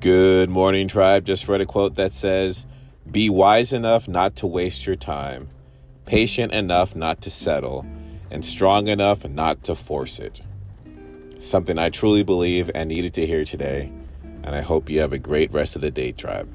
Good morning, tribe. Just read a quote that says, Be wise enough not to waste your time, patient enough not to settle, and strong enough not to force it. Something I truly believe and needed to hear today, and I hope you have a great rest of the day, tribe.